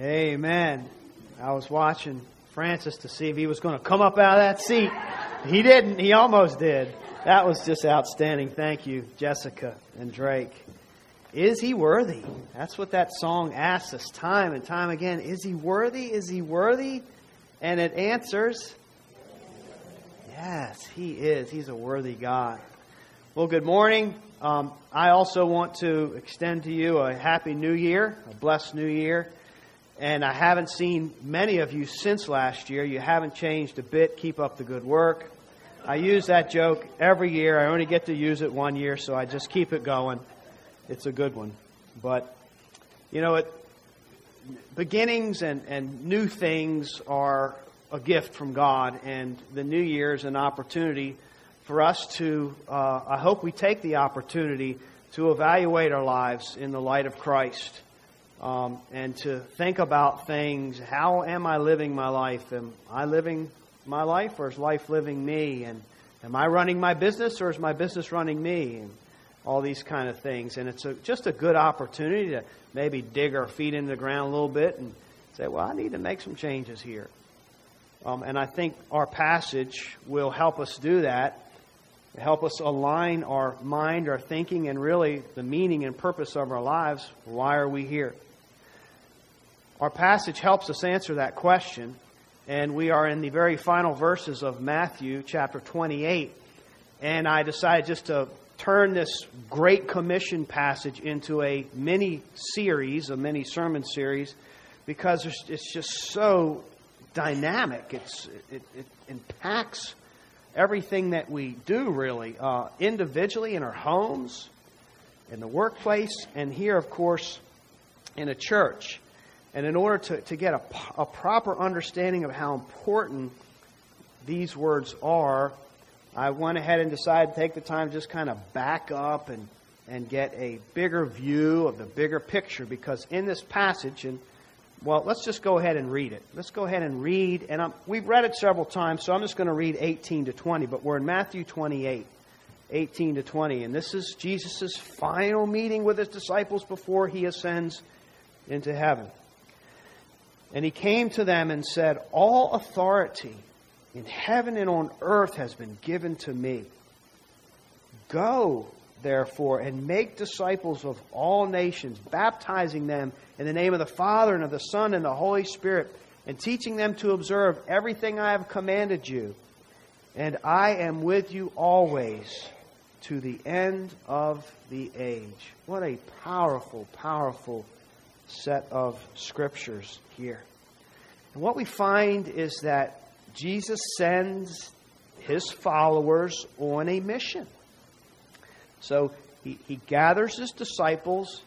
Amen. I was watching Francis to see if he was going to come up out of that seat. He didn't. He almost did. That was just outstanding. Thank you, Jessica and Drake. Is he worthy? That's what that song asks us time and time again. Is he worthy? Is he worthy? And it answers, yes, he is. He's a worthy God. Well, good morning. Um, I also want to extend to you a happy new year, a blessed new year. And I haven't seen many of you since last year. You haven't changed a bit. Keep up the good work. I use that joke every year. I only get to use it one year, so I just keep it going. It's a good one. But, you know, it, beginnings and, and new things are a gift from God, and the new year is an opportunity for us to, uh, I hope we take the opportunity to evaluate our lives in the light of Christ um, and to think about things. How am I living my life? Am I living my life, or is life living me? And am I running my business, or is my business running me? And all these kind of things. And it's a, just a good opportunity to maybe dig our feet into the ground a little bit and say, well, I need to make some changes here. Um, and I think our passage will help us do that, help us align our mind, our thinking, and really the meaning and purpose of our lives. Why are we here? Our passage helps us answer that question, and we are in the very final verses of Matthew chapter 28. And I decided just to turn this Great Commission passage into a mini series, a mini sermon series, because it's just so dynamic. It's, it, it impacts everything that we do, really, uh, individually in our homes, in the workplace, and here, of course, in a church. And in order to, to get a, a proper understanding of how important these words are, I went ahead and decided to take the time to just kind of back up and, and get a bigger view of the bigger picture because in this passage, and well, let's just go ahead and read it. Let's go ahead and read, and I'm, we've read it several times, so I'm just going to read 18 to 20, but we're in Matthew 28, 18 to 20, and this is Jesus' final meeting with his disciples before he ascends into heaven. And he came to them and said, All authority in heaven and on earth has been given to me. Go, therefore, and make disciples of all nations, baptizing them in the name of the Father and of the Son and the Holy Spirit, and teaching them to observe everything I have commanded you. And I am with you always to the end of the age. What a powerful, powerful set of scriptures here. And what we find is that Jesus sends his followers on a mission. So he, he gathers his disciples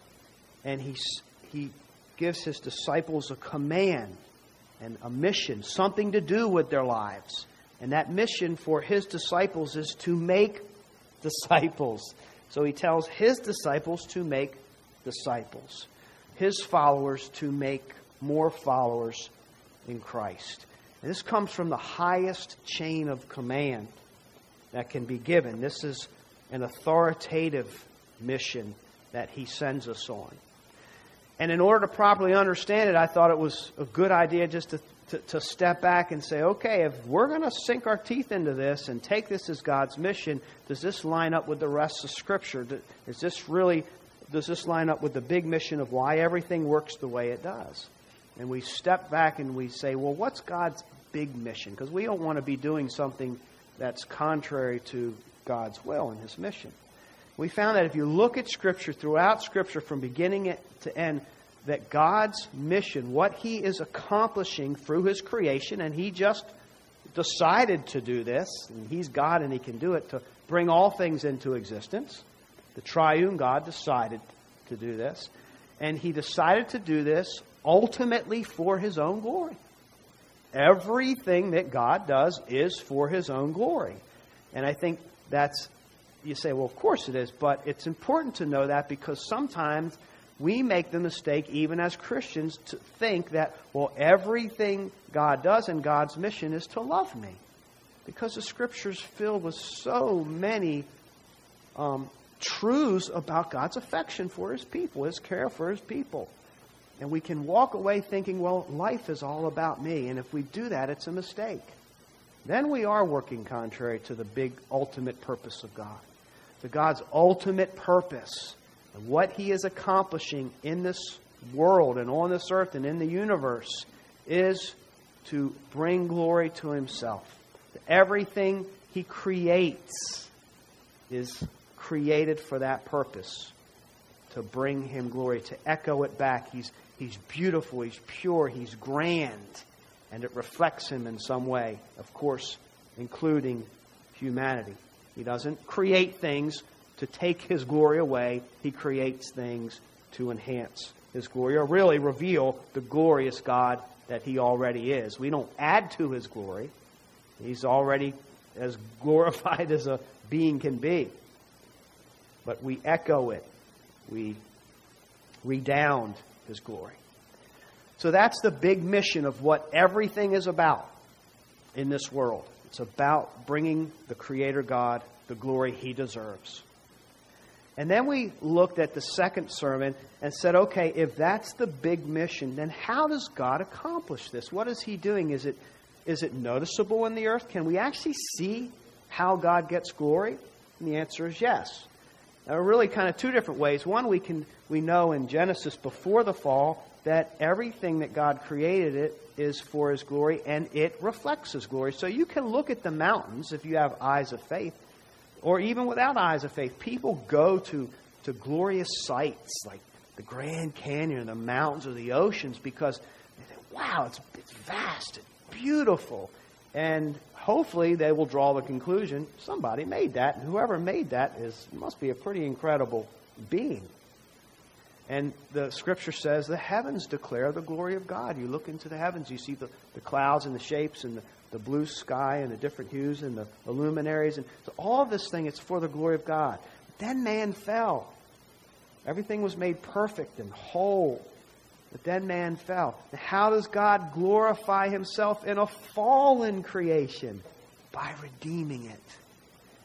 and he, he gives his disciples a command and a mission, something to do with their lives. And that mission for his disciples is to make disciples. So he tells his disciples to make disciples his followers to make more followers in Christ. And this comes from the highest chain of command that can be given. This is an authoritative mission that he sends us on. And in order to properly understand it, I thought it was a good idea just to, to, to step back and say, okay, if we're going to sink our teeth into this and take this as God's mission, does this line up with the rest of Scripture? Is this really does this line up with the big mission of why everything works the way it does? And we step back and we say, well, what's God's big mission? Because we don't want to be doing something that's contrary to God's will and His mission. We found that if you look at Scripture, throughout Scripture, from beginning to end, that God's mission, what He is accomplishing through His creation, and He just decided to do this, and He's God and He can do it, to bring all things into existence. The triune God decided to do this. And he decided to do this ultimately for his own glory. Everything that God does is for his own glory. And I think that's, you say, well, of course it is, but it's important to know that because sometimes we make the mistake, even as Christians, to think that, well, everything God does in God's mission is to love me. Because the scripture's filled with so many um, truths about God's affection for his people, his care for his people. And we can walk away thinking, well, life is all about me. And if we do that, it's a mistake. Then we are working contrary to the big ultimate purpose of God. To God's ultimate purpose and what He is accomplishing in this world and on this earth and in the universe is to bring glory to Himself. Everything He creates is created for that purpose to bring Him glory, to echo it back. He's, he's beautiful, He's pure, He's grand, and it reflects Him in some way, of course, including humanity. He doesn't create things to take His glory away, He creates things to enhance His glory, or really reveal the glorious God that He already is. We don't add to His glory, He's already as glorified as a being can be. But we echo it, we redound His glory. So that's the big mission of what everything is about in this world. It's about bringing the Creator God the glory He deserves. And then we looked at the second sermon and said, okay, if that's the big mission, then how does God accomplish this? What is He doing? Is it, is it noticeable in the earth? Can we actually see how God gets glory? And the answer is yes. There are really kind of two different ways. One, we can we know in Genesis before the fall that everything that God created it is for His glory and it reflects His glory. So you can look at the mountains if you have eyes of faith, or even without eyes of faith. People go to to glorious sights like the Grand Canyon, the mountains, or the oceans because they think, "Wow, it's it's vast, it's beautiful," and hopefully they will draw the conclusion somebody made that, and whoever made that is must be a pretty incredible being. And the scripture says the heavens declare the glory of God. You look into the heavens, you see the, the clouds and the shapes and the, the blue sky and the different hues and the, the luminaries. And so all this thing, it's for the glory of God. Then man fell. Everything was made perfect and whole. But then man fell. How does God glorify himself in a fallen creation? By redeeming it.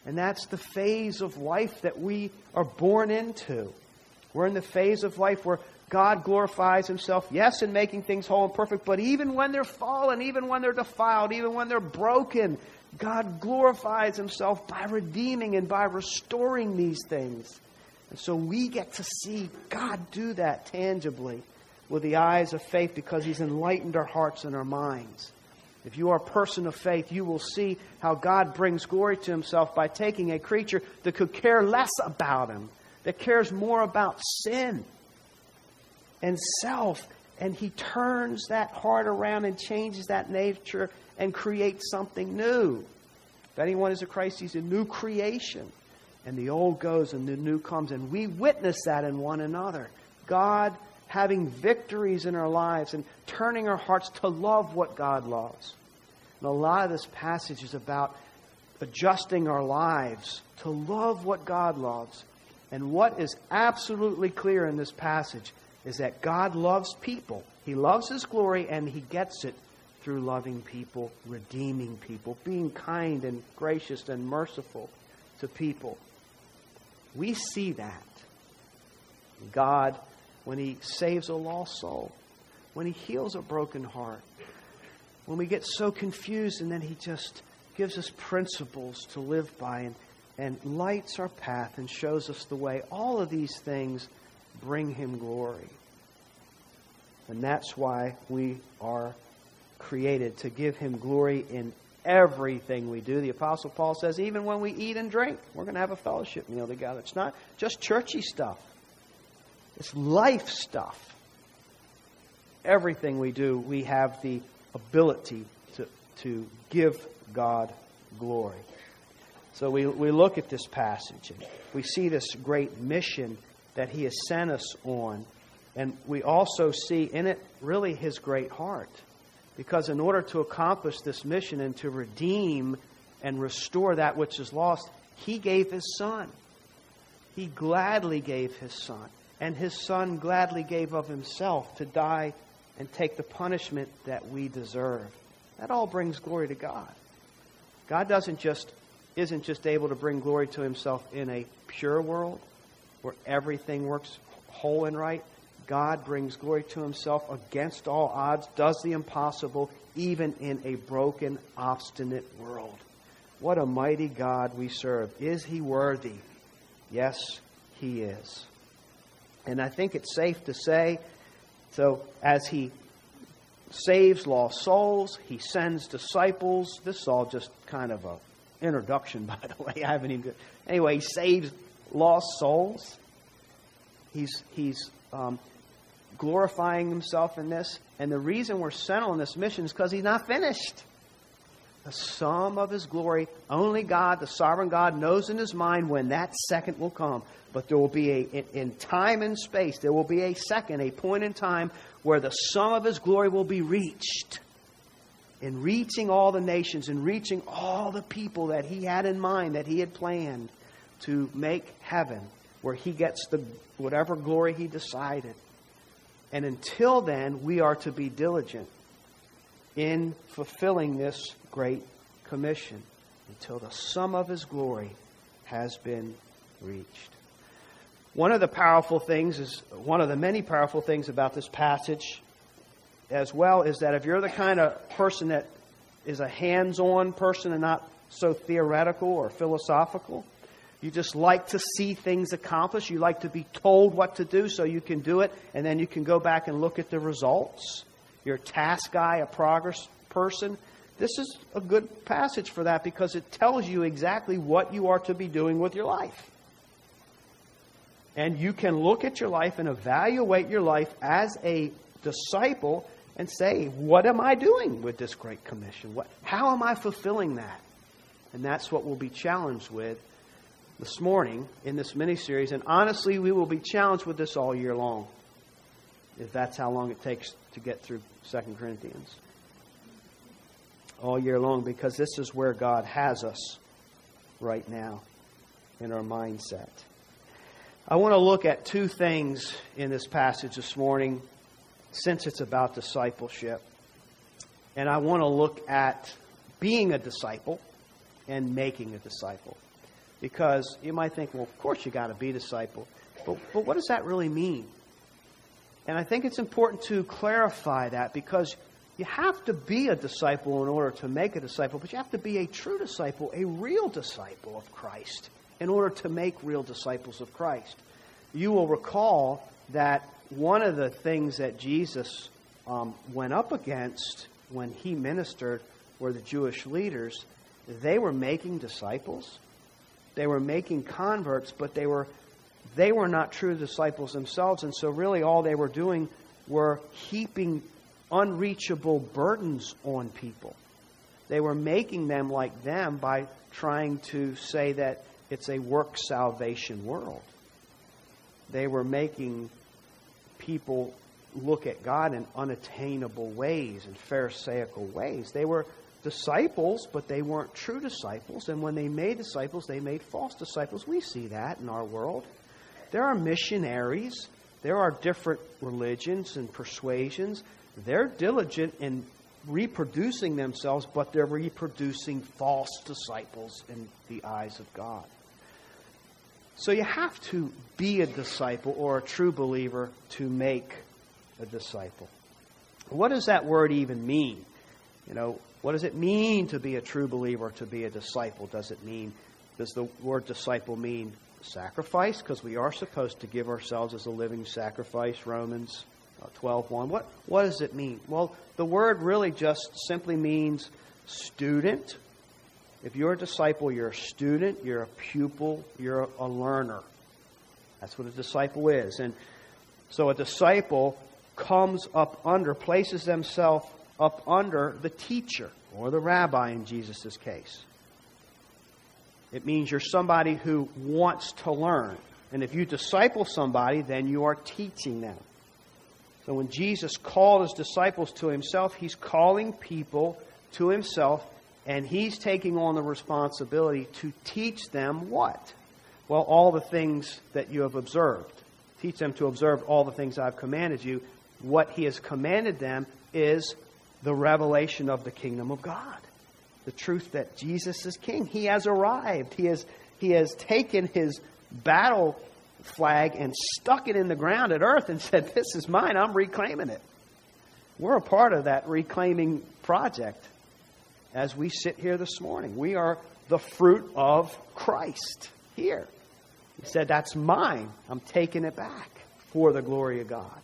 And that's the phase of life that we are born into. We're in the phase of life where God glorifies himself, yes, in making things whole and perfect, but even when they're fallen, even when they're defiled, even when they're broken, God glorifies himself by redeeming and by restoring these things. And so we get to see God do that tangibly with the eyes of faith because He's enlightened our hearts and our minds. If you are a person of faith, you will see how God brings glory to Himself by taking a creature that could care less about Him, that cares more about sin and self, and He turns that heart around and changes that nature and creates something new. If anyone is a Christ, he's a new creation. And the old goes and the new comes. And we witness that in one another. God having victories in our lives and turning our hearts to love what God loves. And a lot of this passage is about adjusting our lives to love what God loves. And what is absolutely clear in this passage is that God loves people. He loves His glory and He gets it through loving people, redeeming people, being kind and gracious and merciful to people. We see that. God when He saves a lost soul, when He heals a broken heart, when we get so confused and then He just gives us principles to live by and, and lights our path and shows us the way. All of these things bring Him glory. And that's why we are created to give Him glory in everything we do. The Apostle Paul says, even when we eat and drink, we're going to have a fellowship meal together. It's not just churchy stuff. It's life stuff. Everything we do, we have the ability to, to give God glory. So we, we look at this passage and we see this great mission that He has sent us on. And we also see in it really His great heart. Because in order to accomplish this mission and to redeem and restore that which is lost, He gave His Son. He gladly gave His Son and his son gladly gave of himself to die and take the punishment that we deserve. That all brings glory to God. God doesn't just isn't just able to bring glory to himself in a pure world where everything works whole and right. God brings glory to himself against all odds, does the impossible, even in a broken, obstinate world. What a mighty God we serve. Is he worthy? Yes, he is. And I think it's safe to say, so as he saves lost souls, he sends disciples. This is all just kind of a introduction, by the way. I haven't even. Anyway, he saves lost souls. He's he's um, glorifying himself in this, and the reason we're sent on this mission is because he's not finished. The sum of his glory, only God, the sovereign God, knows in his mind when that second will come. But there will be a, in, in time and space, there will be a second, a point in time where the sum of his glory will be reached. In reaching all the nations, in reaching all the people that he had in mind, that he had planned to make heaven, where he gets the whatever glory he decided. And until then, we are to be diligent in fulfilling this great commission until the sum of his glory has been reached. One of the powerful things is one of the many powerful things about this passage as well is that if you're the kind of person that is a hands-on person and not so theoretical or philosophical, you just like to see things accomplished. You like to be told what to do so you can do it, and then you can go back and look at the results. You're a task guy, a progress person. This is a good passage for that because it tells you exactly what you are to be doing with your life. And you can look at your life and evaluate your life as a disciple and say, What am I doing with this Great Commission? What, how am I fulfilling that? And that's what we'll be challenged with this morning in this mini series. And honestly, we will be challenged with this all year long, if that's how long it takes to get through 2 Corinthians. All year long, because this is where God has us right now in our mindset. I want to look at two things in this passage this morning since it's about discipleship. And I want to look at being a disciple and making a disciple. Because you might think, well, of course you got to be a disciple. But, but what does that really mean? And I think it's important to clarify that because you have to be a disciple in order to make a disciple, but you have to be a true disciple, a real disciple of Christ, in order to make real disciples of Christ. You will recall that one of the things that Jesus um, went up against when he ministered were the Jewish leaders. They were making disciples, they were making converts, but they were they were not true disciples themselves, and so really all they were doing were heaping unreachable burdens on people. They were making them like them by trying to say that it's a work salvation world. They were making people look at God in unattainable ways and Pharisaical ways. They were disciples, but they weren't true disciples. And when they made disciples, they made false disciples. We see that in our world. There are missionaries, there are different religions and persuasions. They're diligent in reproducing themselves, but they're reproducing false disciples in the eyes of God. So you have to be a disciple or a true believer to make a disciple. What does that word even mean? You know, what does it mean to be a true believer, to be a disciple? Does it mean, does the word disciple mean sacrifice? Because we are supposed to give ourselves as a living sacrifice, Romans uh, 12 1. What, what does it mean? Well, the word really just simply means student if you're a disciple, you're a student, you're a pupil, you're a learner. That's what a disciple is. And so a disciple comes up under, places themselves up under the teacher or the rabbi in Jesus' case. It means you're somebody who wants to learn. And if you disciple somebody, then you are teaching them. So when Jesus called his disciples to himself, he's calling people to himself and he's taking on the responsibility to teach them what? Well, all the things that you have observed. Teach them to observe all the things I've commanded you. What he has commanded them is the revelation of the kingdom of God. The truth that Jesus is king. He has arrived. He has, he has taken his battle flag and stuck it in the ground at earth and said, This is mine, I'm reclaiming it. We're a part of that reclaiming project as we sit here this morning. We are the fruit of Christ here. He said, That's mine. I'm taking it back for the glory of God.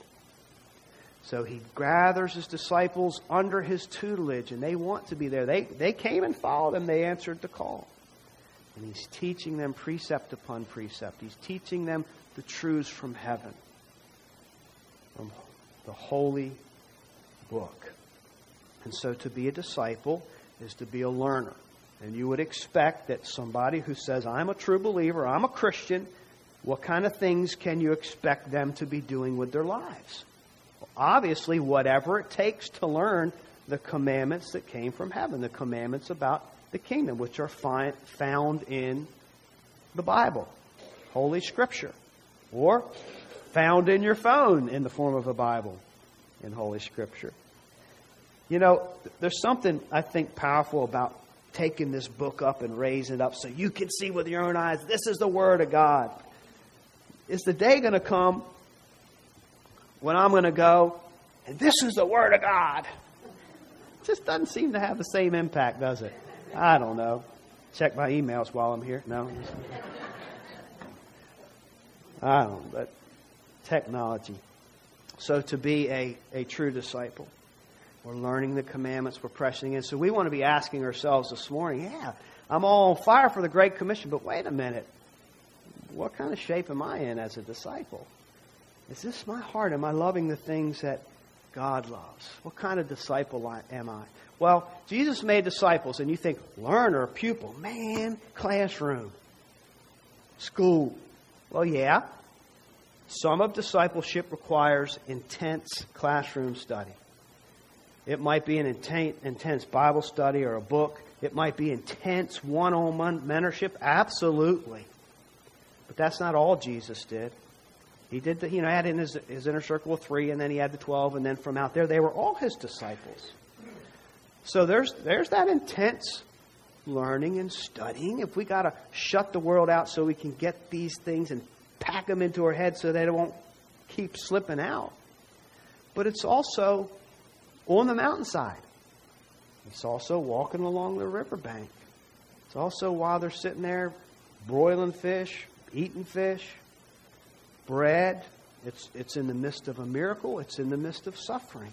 So he gathers his disciples under his tutelage, and they want to be there. They, they came and followed him, they answered the call. And he's teaching them precept upon precept. He's teaching them the truths from heaven, from the holy book. And so to be a disciple is to be a learner. And you would expect that somebody who says, I'm a true believer, I'm a Christian, what kind of things can you expect them to be doing with their lives? Obviously, whatever it takes to learn the commandments that came from heaven, the commandments about the kingdom, which are found in the Bible, Holy Scripture, or found in your phone in the form of a Bible in Holy Scripture. You know, there's something I think powerful about taking this book up and raising it up so you can see with your own eyes this is the Word of God. Is the day going to come when I'm going to go, and this is the Word of God? It just doesn't seem to have the same impact, does it? I don't know. Check my emails while I'm here. No. I don't but technology. So to be a, a true disciple. We're learning the commandments. We're pressing in. So we want to be asking ourselves this morning, yeah, I'm all on fire for the Great Commission, but wait a minute. What kind of shape am I in as a disciple? Is this my heart? Am I loving the things that God loves? What kind of disciple am I? Well, Jesus made disciples, and you think, learner, pupil, man, classroom, school. Well, yeah. Some of discipleship requires intense classroom study. It might be an intense Bible study or a book. It might be intense one on one mentorship. Absolutely. But that's not all Jesus did. He did the, you know, had in his, his inner circle of three, and then he had the twelve, and then from out there, they were all his disciples. So there's, there's that intense learning and studying. If we got to shut the world out so we can get these things and pack them into our heads so they won't keep slipping out. But it's also on the mountainside. It's also walking along the riverbank. It's also while they're sitting there broiling fish, eating fish, bread. It's, it's in the midst of a miracle, it's in the midst of suffering.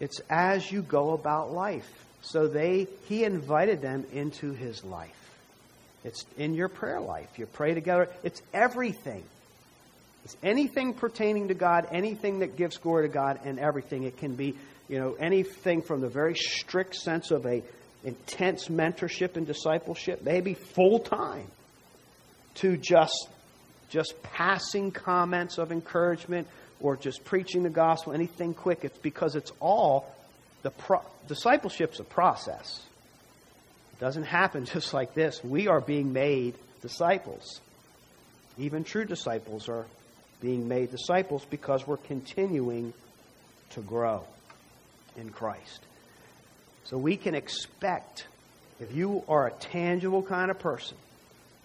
It's as you go about life. So they he invited them into his life. It's in your prayer life. You pray together. It's everything. It's anything pertaining to God, anything that gives glory to God, and everything. It can be you know, anything from the very strict sense of a intense mentorship and discipleship, maybe full time, to just just passing comments of encouragement or just preaching the gospel, anything quick. It's because it's all the pro- discipleship's a process. It doesn't happen just like this. We are being made disciples. Even true disciples are being made disciples because we're continuing to grow in Christ. So we can expect, if you are a tangible kind of person,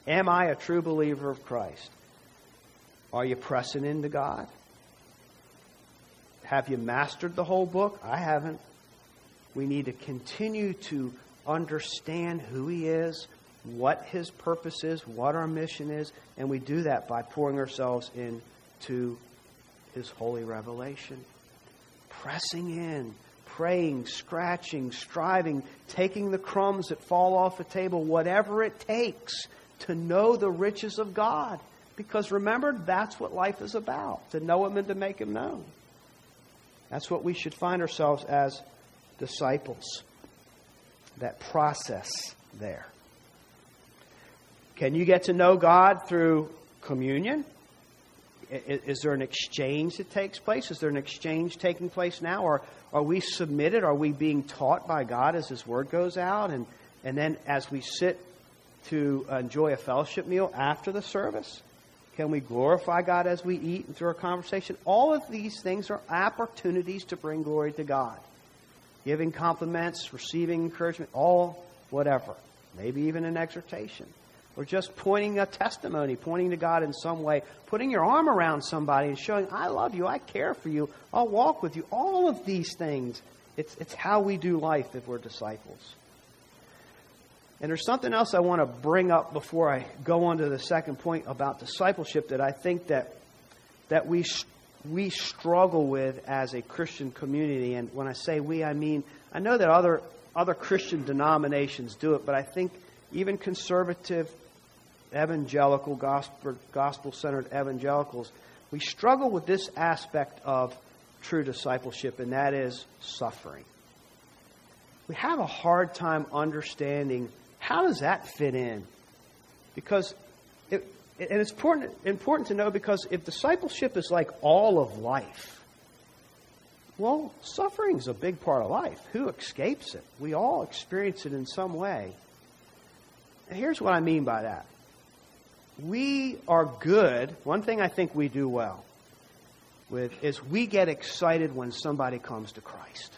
am I a true believer of Christ? Are you pressing into God? Have you mastered the whole book? I haven't. We need to continue to understand who He is, what His purpose is, what our mission is, and we do that by pouring ourselves into His holy revelation. Pressing in, praying, scratching, striving, taking the crumbs that fall off the table, whatever it takes to know the riches of God. Because remember, that's what life is about to know Him and to make Him known. That's what we should find ourselves as disciples. That process there. Can you get to know God through communion? Is there an exchange that takes place? Is there an exchange taking place now? Or are we submitted? Are we being taught by God as His Word goes out? And, and then as we sit to enjoy a fellowship meal after the service, can we glorify God as we eat and through our conversation? All of these things are opportunities to bring glory to God. Giving compliments, receiving encouragement, all whatever. Maybe even an exhortation. or just pointing a testimony, pointing to God in some way, putting your arm around somebody and showing, I love you, I care for you, I'll walk with you. All of these things, it's, it's how we do life if we're disciples. And there's something else I want to bring up before I go on to the second point about discipleship that I think that, that we, we struggle with as a Christian community. And when I say we, I mean, I know that other, other Christian denominations do it, but I think even conservative evangelical, gospel gospel-centered evangelicals, we struggle with this aspect of true discipleship, and that is suffering. We have a hard time understanding how does that fit in? Because, it, and it's important, important to know because if discipleship is like all of life, well, suffering is a big part of life. Who escapes it? We all experience it in some way. And here's what I mean by that we are good. One thing I think we do well with is we get excited when somebody comes to Christ.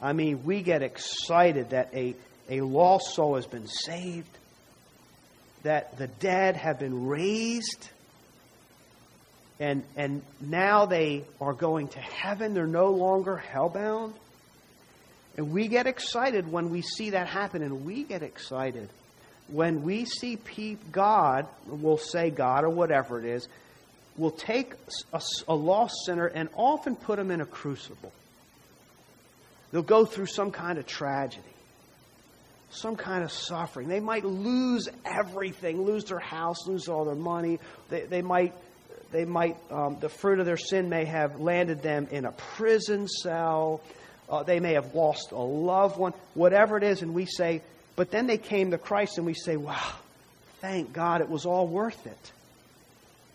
I mean, we get excited that a, a lost soul has been saved, that the dead have been raised, and, and now they are going to heaven. They're no longer hellbound. And we get excited when we see that happen, and we get excited when we see God, we'll say God or whatever it is, will take a, a lost sinner and often put him in a crucible. They'll go through some kind of tragedy, some kind of suffering. They might lose everything, lose their house, lose all their money. They, they might, they might um, the fruit of their sin may have landed them in a prison cell. Uh, they may have lost a loved one, whatever it is, and we say, but then they came to Christ and we say, wow, thank God it was all worth it.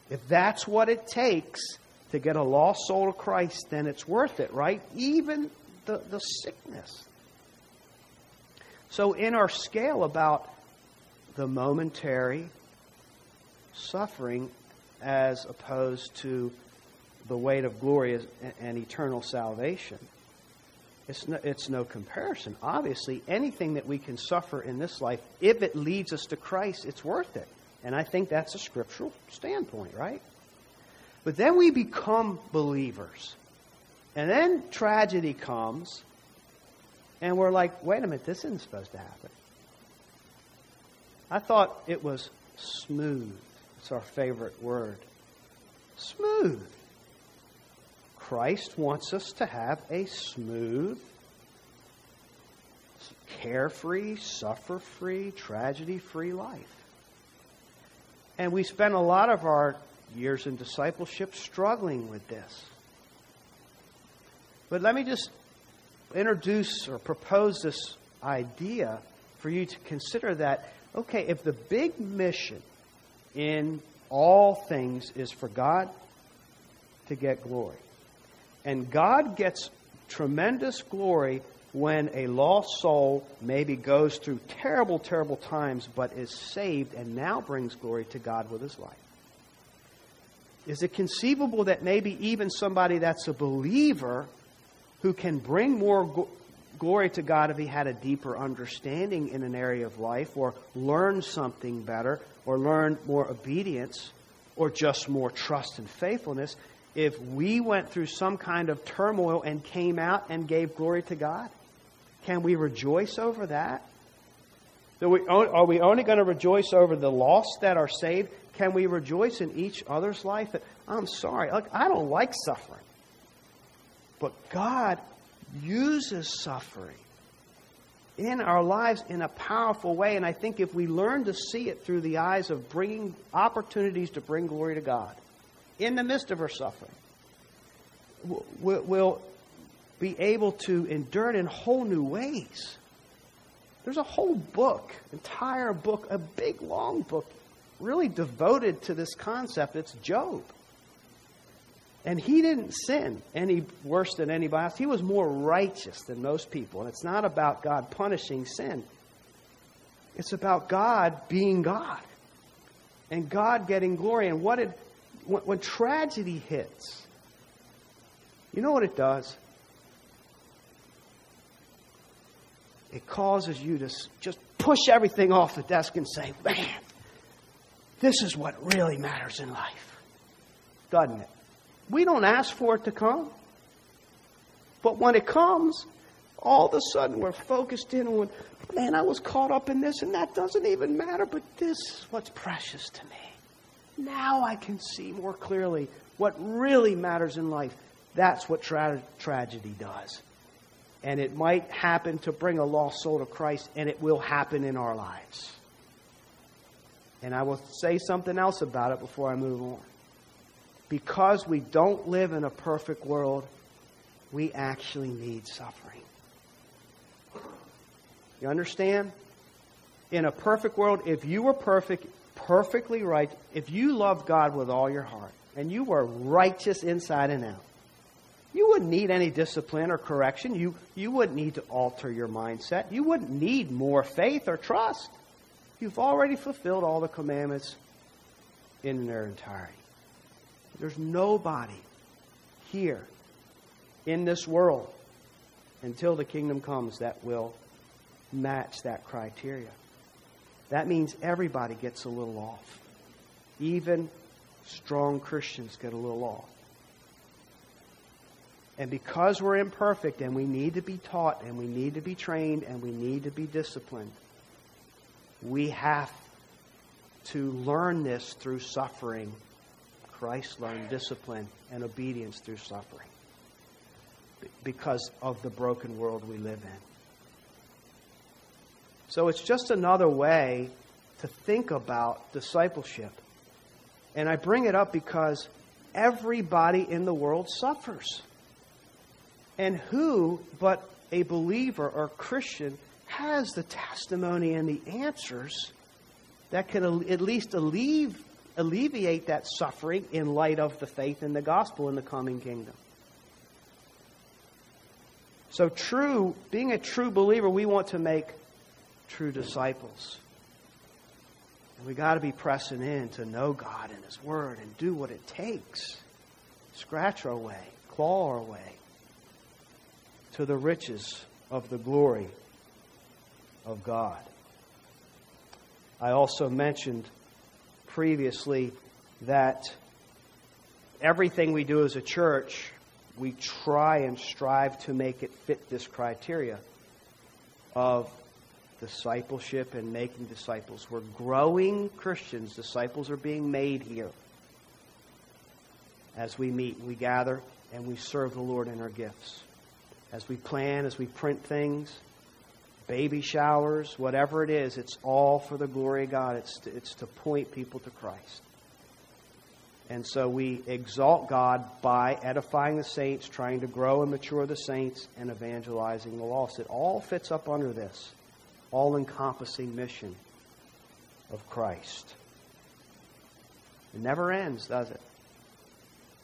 If that's what it takes to get a lost soul to Christ, then it's worth it, right? Even the, the sickness. So, in our scale about the momentary suffering as opposed to the weight of glory and eternal salvation, it's no, it's no comparison. Obviously, anything that we can suffer in this life, if it leads us to Christ, it's worth it. And I think that's a scriptural standpoint, right? But then we become believers. And then tragedy comes, and we're like, wait a minute, this isn't supposed to happen. I thought it was smooth. It's our favorite word. Smooth. Christ wants us to have a smooth, carefree, suffer free, tragedy free life. And we spend a lot of our years in discipleship struggling with this. But let me just introduce or propose this idea for you to consider that okay, if the big mission in all things is for God to get glory, and God gets tremendous glory when a lost soul maybe goes through terrible, terrible times but is saved and now brings glory to God with his life. Is it conceivable that maybe even somebody that's a believer who can bring more glory to God if he had a deeper understanding in an area of life or learn something better or learn more obedience or just more trust and faithfulness? if we went through some kind of turmoil and came out and gave glory to God? Can we rejoice over that? Are we only going to rejoice over the lost that are saved? Can we rejoice in each other's life? I'm sorry, look, I don't like suffering. But God uses suffering in our lives in a powerful way. And I think if we learn to see it through the eyes of bringing opportunities to bring glory to God, in the midst of our suffering, we'll be able to endure it in whole new ways. There's a whole book, entire book, a big long book, really devoted to this concept. It's Job. And he didn't sin any worse than anybody else. He was more righteous than most people. And it's not about God punishing sin, it's about God being God and God getting glory. And what did when, when tragedy hits, you know what it does? It causes you to just push everything off the desk and say, man, this is what really matters in life, doesn't it? We don't ask for it to come. But when it comes, all of a sudden we're focused in on, man, I was caught up in this, and that doesn't even matter, but this is what's precious to me. Now I can see more clearly what really matters in life. That's what tra- tragedy does. And it might happen to bring a lost soul to Christ, and it will happen in our lives. And I will say something else about it before I move on. Because we don't live in a perfect world, we actually need suffering. You understand? In a perfect world, if you were perfect, perfectly right, if you loved God with all your heart, and you were righteous inside and out, you wouldn't need any discipline or correction. You, you wouldn't need to alter your mindset. You wouldn't need more faith or trust. You've already fulfilled all the commandments in their entirety. There's nobody here in this world until the kingdom comes that will match that criteria. That means everybody gets a little off. Even strong Christians get a little off. And because we're imperfect and we need to be taught and we need to be trained and we need to be disciplined, we have to learn this through suffering. Christ learned discipline and obedience through suffering because of the broken world we live in. So it's just another way to think about discipleship. And I bring it up because everybody in the world suffers. And who but a believer or Christian has the testimony and the answers that can at least alleviate, alleviate that suffering in light of the faith in the gospel in the coming kingdom? So, true, being a true believer, we want to make true disciples. And we got to be pressing in to know God and His Word and do what it takes. Scratch our way, claw our way to the riches of the glory of God. I also mentioned previously that everything we do as a church we try and strive to make it fit this criteria of discipleship and making disciples. We're growing Christians. Disciples are being made here. As we meet, we gather, and we serve the Lord in our gifts. As we plan, as we print things, baby showers, whatever it is, it's all for the glory of God. It's to, it's to point people to Christ. And so we exalt God by edifying the saints, trying to grow and mature the saints, and evangelizing the lost. It all fits up under this all encompassing mission of Christ. It never ends, does it?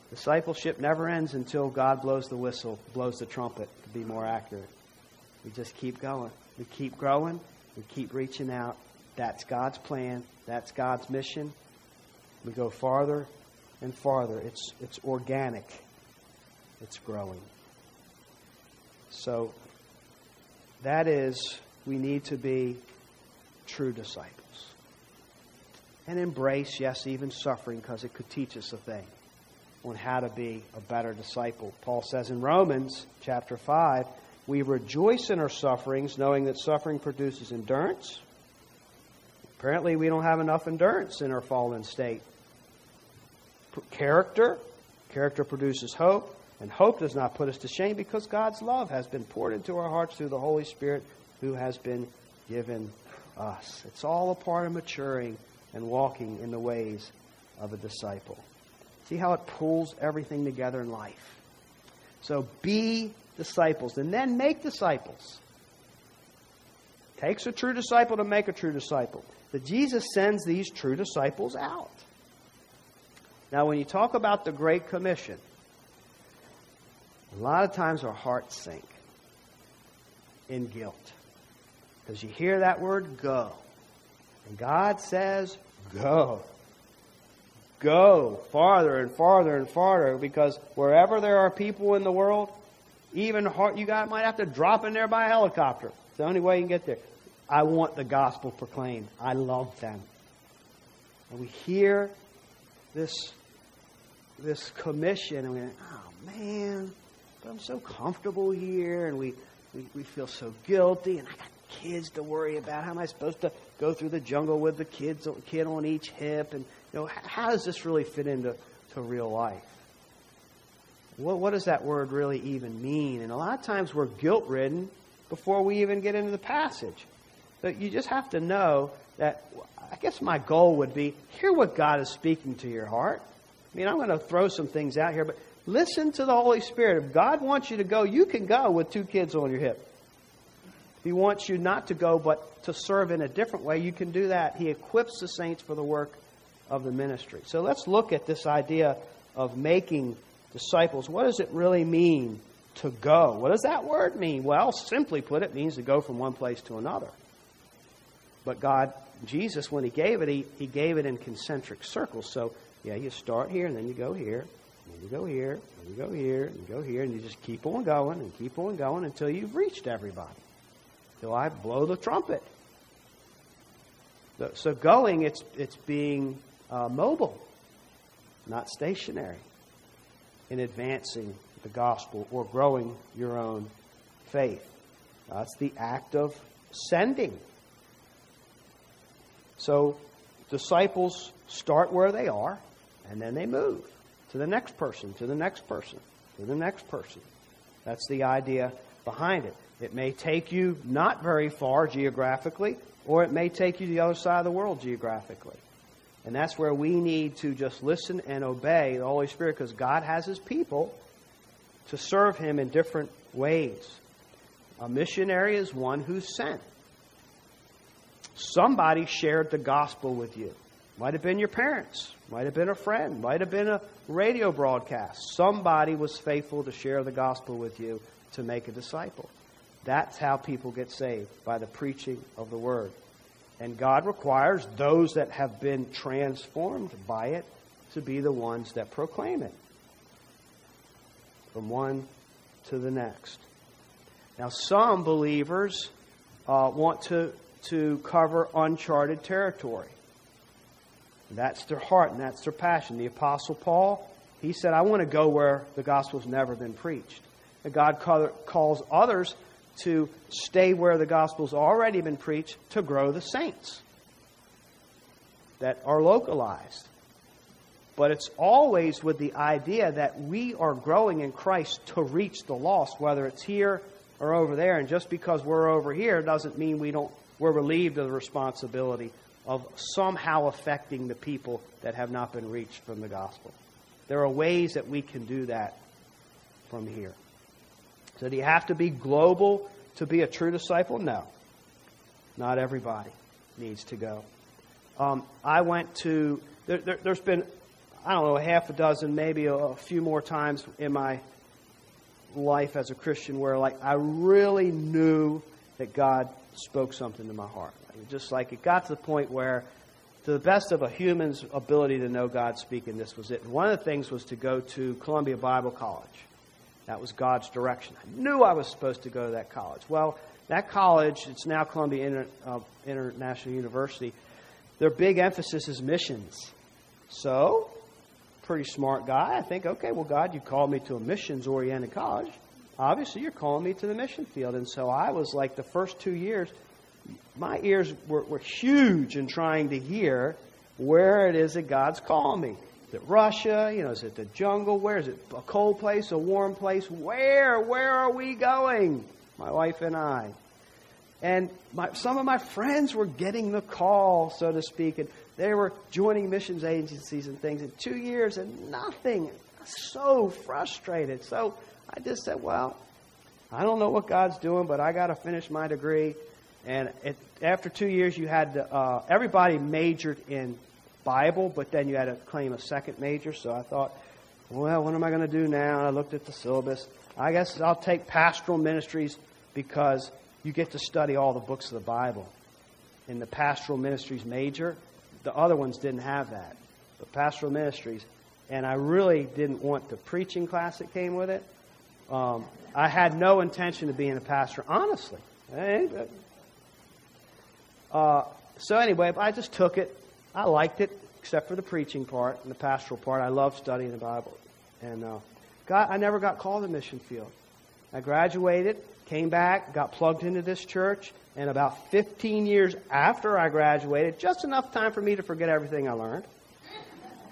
Discipleship never ends until God blows the whistle, blows the trumpet, to be more accurate. We just keep going. We keep growing. We keep reaching out. That's God's plan. That's God's mission. We go farther and farther. It's, it's organic, it's growing. So, that is, we need to be true disciples. And embrace, yes, even suffering, because it could teach us a thing on how to be a better disciple. Paul says in Romans chapter 5, we rejoice in our sufferings, knowing that suffering produces endurance. Apparently, we don't have enough endurance in our fallen state character. Character produces hope, and hope does not put us to shame because God's love has been poured into our hearts through the Holy Spirit who has been given us. It's all a part of maturing and walking in the ways of a disciple. See how it pulls everything together in life. So be disciples and then make disciples. Takes a true disciple to make a true disciple. But Jesus sends these true disciples out. Now, when you talk about the Great Commission, a lot of times our hearts sink in guilt. Because you hear that word go. And God says, go. Go farther and farther and farther because wherever there are people in the world, even hard, you got, might have to drop in there by helicopter. It's the only way you can get there. I want the gospel proclaimed. I love them. And we hear this, this commission, and we think, oh man, but I'm so comfortable here, and we, we, we feel so guilty, and I got kids to worry about. How am I supposed to go through the jungle with the kids, kid on each hip? And you know, how does this really fit into to real life? What, what does that word really even mean? And a lot of times we're guilt ridden before we even get into the passage. But you just have to know that I guess my goal would be hear what God is speaking to your heart. I mean, I'm going to throw some things out here, but listen to the Holy Spirit. If God wants you to go, you can go with two kids on your hip. If He wants you not to go, but to serve in a different way, you can do that. He equips the saints for the work of the ministry. So let's look at this idea of making disciples. What does it really mean to go? What does that word mean? Well, simply put, it means to go from one place to another. But God, Jesus, when He gave it, He, he gave it in concentric circles. So, yeah, you start here, and then you go here, and you go here, and you go here, and you go here, and you just keep on going and keep on going until you've reached everybody. Till I blow the trumpet. So, going, it's, it's being uh, mobile, not stationary in advancing the gospel or growing your own faith. That's the act of sending. So disciples start where they are and then they move to the next person, to the next person, to the next person. That's the idea behind it. It may take you not very far geographically, or it may take you to the other side of the world geographically. And that's where we need to just listen and obey the Holy Spirit because God has His people to serve Him in different ways. A missionary is one who's sent. Somebody shared the gospel with you. Might have been your parents, might have been a friend, might have been a radio broadcast. Somebody was faithful to share the gospel with you to make a disciple. That's how people get saved, by the preaching of the word. And God requires those that have been transformed by it to be the ones that proclaim it from one to the next. Now, some believers uh, want to, to cover uncharted territory. That's their heart and that's their passion. The Apostle Paul, he said, I want to go where the gospel's never been preached. And God calls others to stay where the gospel's already been preached to grow the saints that are localized. But it's always with the idea that we are growing in Christ to reach the lost, whether it's here or over there. And just because we're over here doesn't mean we don't we're relieved of the responsibility of somehow affecting the people that have not been reached from the gospel. There are ways that we can do that from here. So he have to be global to be a true disciple? No. Not everybody needs to go. Um, I went to, there, has there, been, I don't know, a half a dozen, maybe a, a few more times in my life as a Christian where like I really knew that God spoke something to my heart. Just like it got to the point where, to the best of a human's ability to know God speaking, this was it. And one of the things was to go to Columbia Bible College. That was God's direction. I knew I was supposed to go to that college. Well, that college, it's now Columbia Inter, uh, International University, their big emphasis is missions. So, pretty smart guy. I think, okay, well, God, you called me to a missions oriented college. Obviously, you're calling me to the mission field. And so I was like the first two years, my ears were, were huge in trying to hear where it is that God's calling me it Russia? You know, is it the jungle? Where is it? A cold place, a warm place? Where? Where are we going? My wife and I. And my, some of my friends were getting the call, so to speak, and they were joining missions agencies and things in two years and nothing. So frustrated. So I just said, well, I don't know what God's doing, but I got to finish my degree. And it, after two years, you had to, uh, everybody majored in Bible, but then you had to claim a second major. So I thought, well, what am I going to do now? And I looked at the syllabus. I guess I'll take pastoral ministries because you get to study all the books of the Bible. In the pastoral ministries major, the other ones didn't have that. But pastoral ministries, and I really didn't want the preaching class that came with it. Um, I had no intention of being a pastor, honestly. Uh, so anyway, I just took it I liked it. except for the preaching part and the pastoral part. I love studying the Bible. And uh, God, I never got called to mission field. I graduated, came back, got plugged into this church, and about 15 years after I graduated, just enough time for me to forget everything I learned,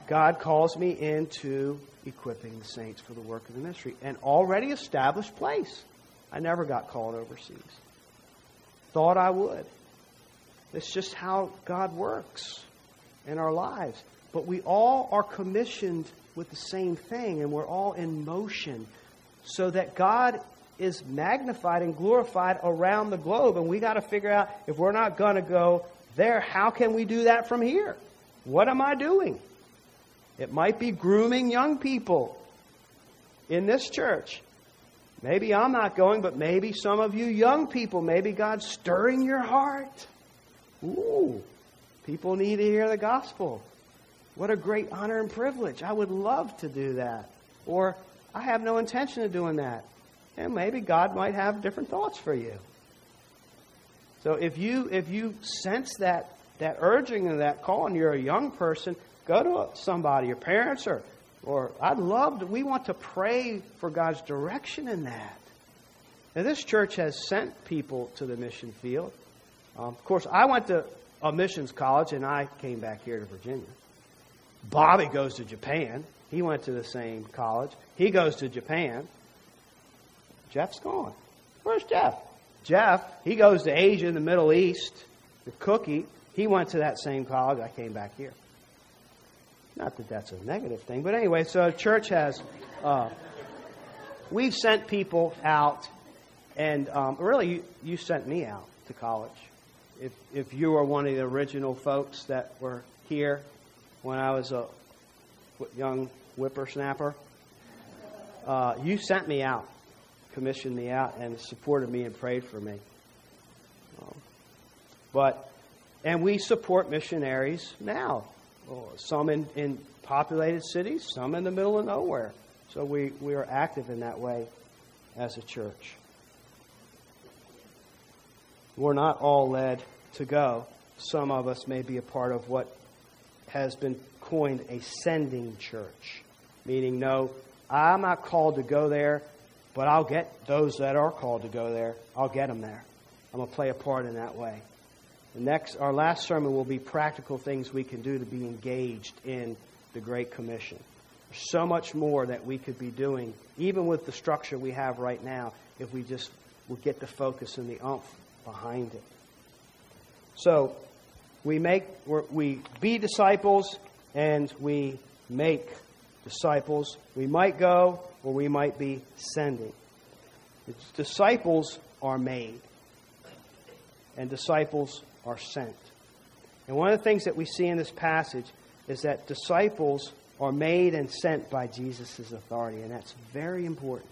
God calls me into equipping the saints for the work of the ministry. An already established place. I never got called overseas. Thought I would. It's just how God works in our lives. But we all are commissioned with the same thing, and we're all in motion so that God is magnified and glorified around the globe. And we got to figure out if we're not going to go there, how can we do that from here? What am I doing? It might be grooming young people in this church. Maybe I'm not going, but maybe some of you young people, maybe God's stirring your heart. Ooh, people need to hear the gospel. What a great honor and privilege. I would love to do that. Or I have no intention of doing that. And maybe God might have different thoughts for you. So if you if you sense that that urging and that call and you're a young person, go to somebody, your parents or or I'd love to, we want to pray for God's direction in that. Now this church has sent people to the mission field. Um, of course, I went to a missions college and I came back here to Virginia. Bobby goes to Japan. He went to the same college. He goes to Japan. Jeff's gone. Where's Jeff? Jeff, he goes to Asia and the Middle East. The cookie, he went to that same college. I came back here. Not that that's a negative thing, but anyway, so church has, uh, we've sent people out, and um, really, you, you sent me out to college. If, if you were one of the original folks that were here when I was a young whippersnapper, uh, you sent me out commissioned me out and supported me and prayed for me. Um, but, and we support missionaries now. Some in, in populated cities, some in the middle of nowhere. So we, we are active in that way as a church. We're not all led to go. Some of us may be a part of what has been coined a sending church, meaning, no, I'm not called to go there. But I'll get those that are called to go there. I'll get them there. I'm going to play a part in that way. The next, our last sermon will be practical things we can do to be engaged in the Great Commission. There's so much more that we could be doing, even with the structure we have right now, if we just would get the focus and the umph behind it. So, we make, we be disciples and we make disciples. We might go or we might be sending. disciples are made, and disciples are sent. And one of the things that we see in this passage is that disciples are made and sent by Jesus' authority, and that's very important.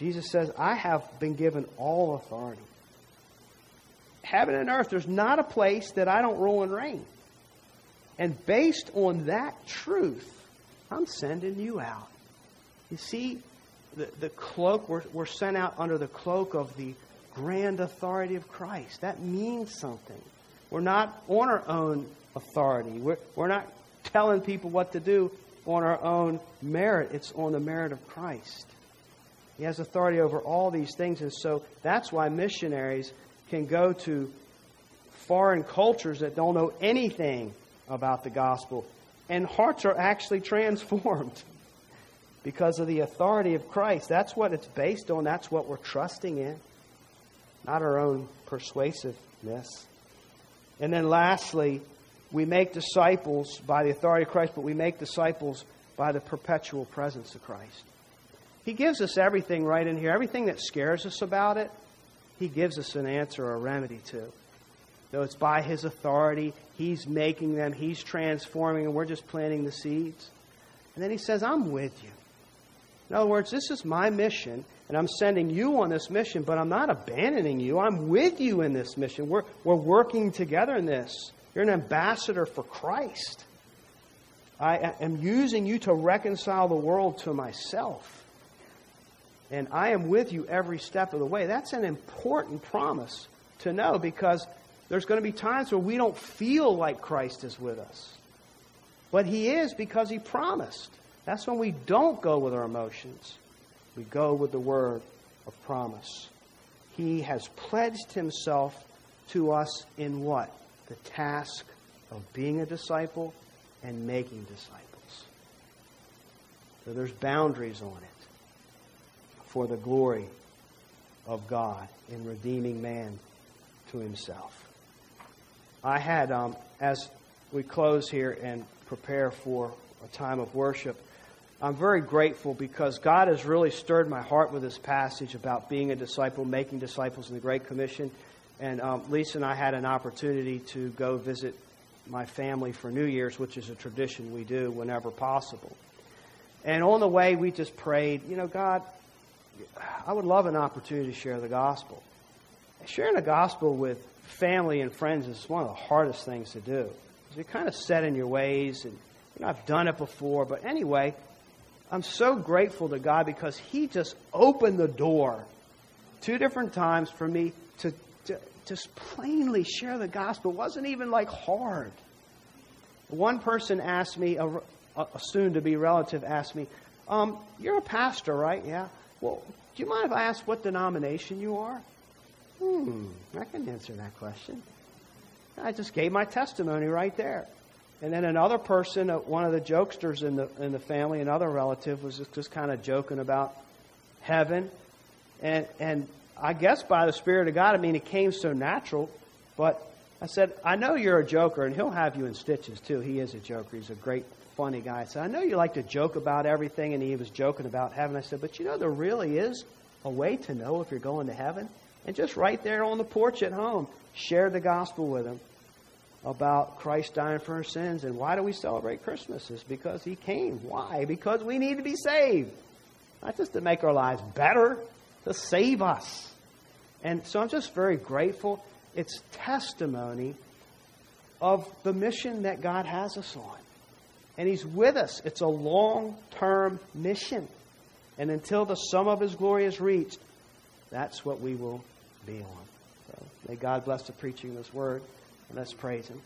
Jesus says, I have been given all authority. Heaven and earth, there's not a place that I don't rule and reign. And based on that truth, I'm sending you out. You see, the, the cloak, we're, we're sent out under the cloak of the grand authority of Christ. That means something. We're not on our own authority. We're, we're not telling people what to do on our own merit. It's on the merit of Christ. He has authority over all these things, and so that's why missionaries can go to foreign cultures that don't know anything about the gospel, and hearts are actually transformed because of the authority of Christ. That's what it's based on. That's what we're trusting in, not our own persuasiveness. And then lastly, we make disciples by the authority of Christ, but we make disciples by the perpetual presence of Christ. He gives us everything right in here. Everything that scares us about it, He gives us an answer or a remedy to. So it's by His authority. He's making them, He's transforming, and we're just planting the seeds. And then He says, I'm with you. In other words, this is my mission, and I'm sending you on this mission, but I'm not abandoning you. I'm with you in this mission. We're, we're working together in this. You're an ambassador for Christ. I am using you to reconcile the world to myself. And I am with you every step of the way. That's an important promise to know because There's going to be times where we don't feel like Christ is with us. But He is because He promised. That's when we don't go with our emotions. We go with the word of promise. He has pledged Himself to us in what? The task of being a disciple and making disciples. So there's boundaries on it for the glory of God in redeeming man to himself. I had, um, as we close here and prepare for a time of worship, I'm very grateful because God has really stirred my heart with this passage about being a disciple, making disciples in the Great Commission. And um, Lisa and I had an opportunity to go visit my family for New Year's, which is a tradition we do whenever possible. And on the way, we just prayed, you know, God, I would love an opportunity to share the gospel. Sharing the gospel with family and friends is one of the hardest things to do. You're kind of set in your ways, and you know, I've done it before. But anyway, I'm so grateful to God because He just opened the door two different times for me to, to just plainly share the gospel. It wasn't even like hard. One person asked me, a, a soon to be relative asked me, um, You're a pastor, right? Yeah. Well, do you mind if I ask what denomination you are? Hmm, I can answer that question. I just gave my testimony right there. And then another person, uh, one of the jokesters in the in the family, another relative, was just, just kind of joking about heaven, and and I guess by the Spirit of God, I mean it came so natural. But I said, I know you're a joker, and he'll have you in stitches too. He is a joker. He's a great funny guy. I said, I know you like to joke about everything, and he was joking about heaven. I said, but you know, there really is a way to know if you're going to heaven. And just right there on the porch at home, share the gospel with him about Christ dying for our sins. And why do we celebrate Christmas? Is because he came. Why? Because we need to be saved. Not just to make our lives better, to save us. And so I'm just very grateful. It's testimony of the mission that God has us on and He's with us. It's a long term mission. And until the sum of His glory is reached, that's what we will be on. So may God bless the preaching of this word, and let's praise Him.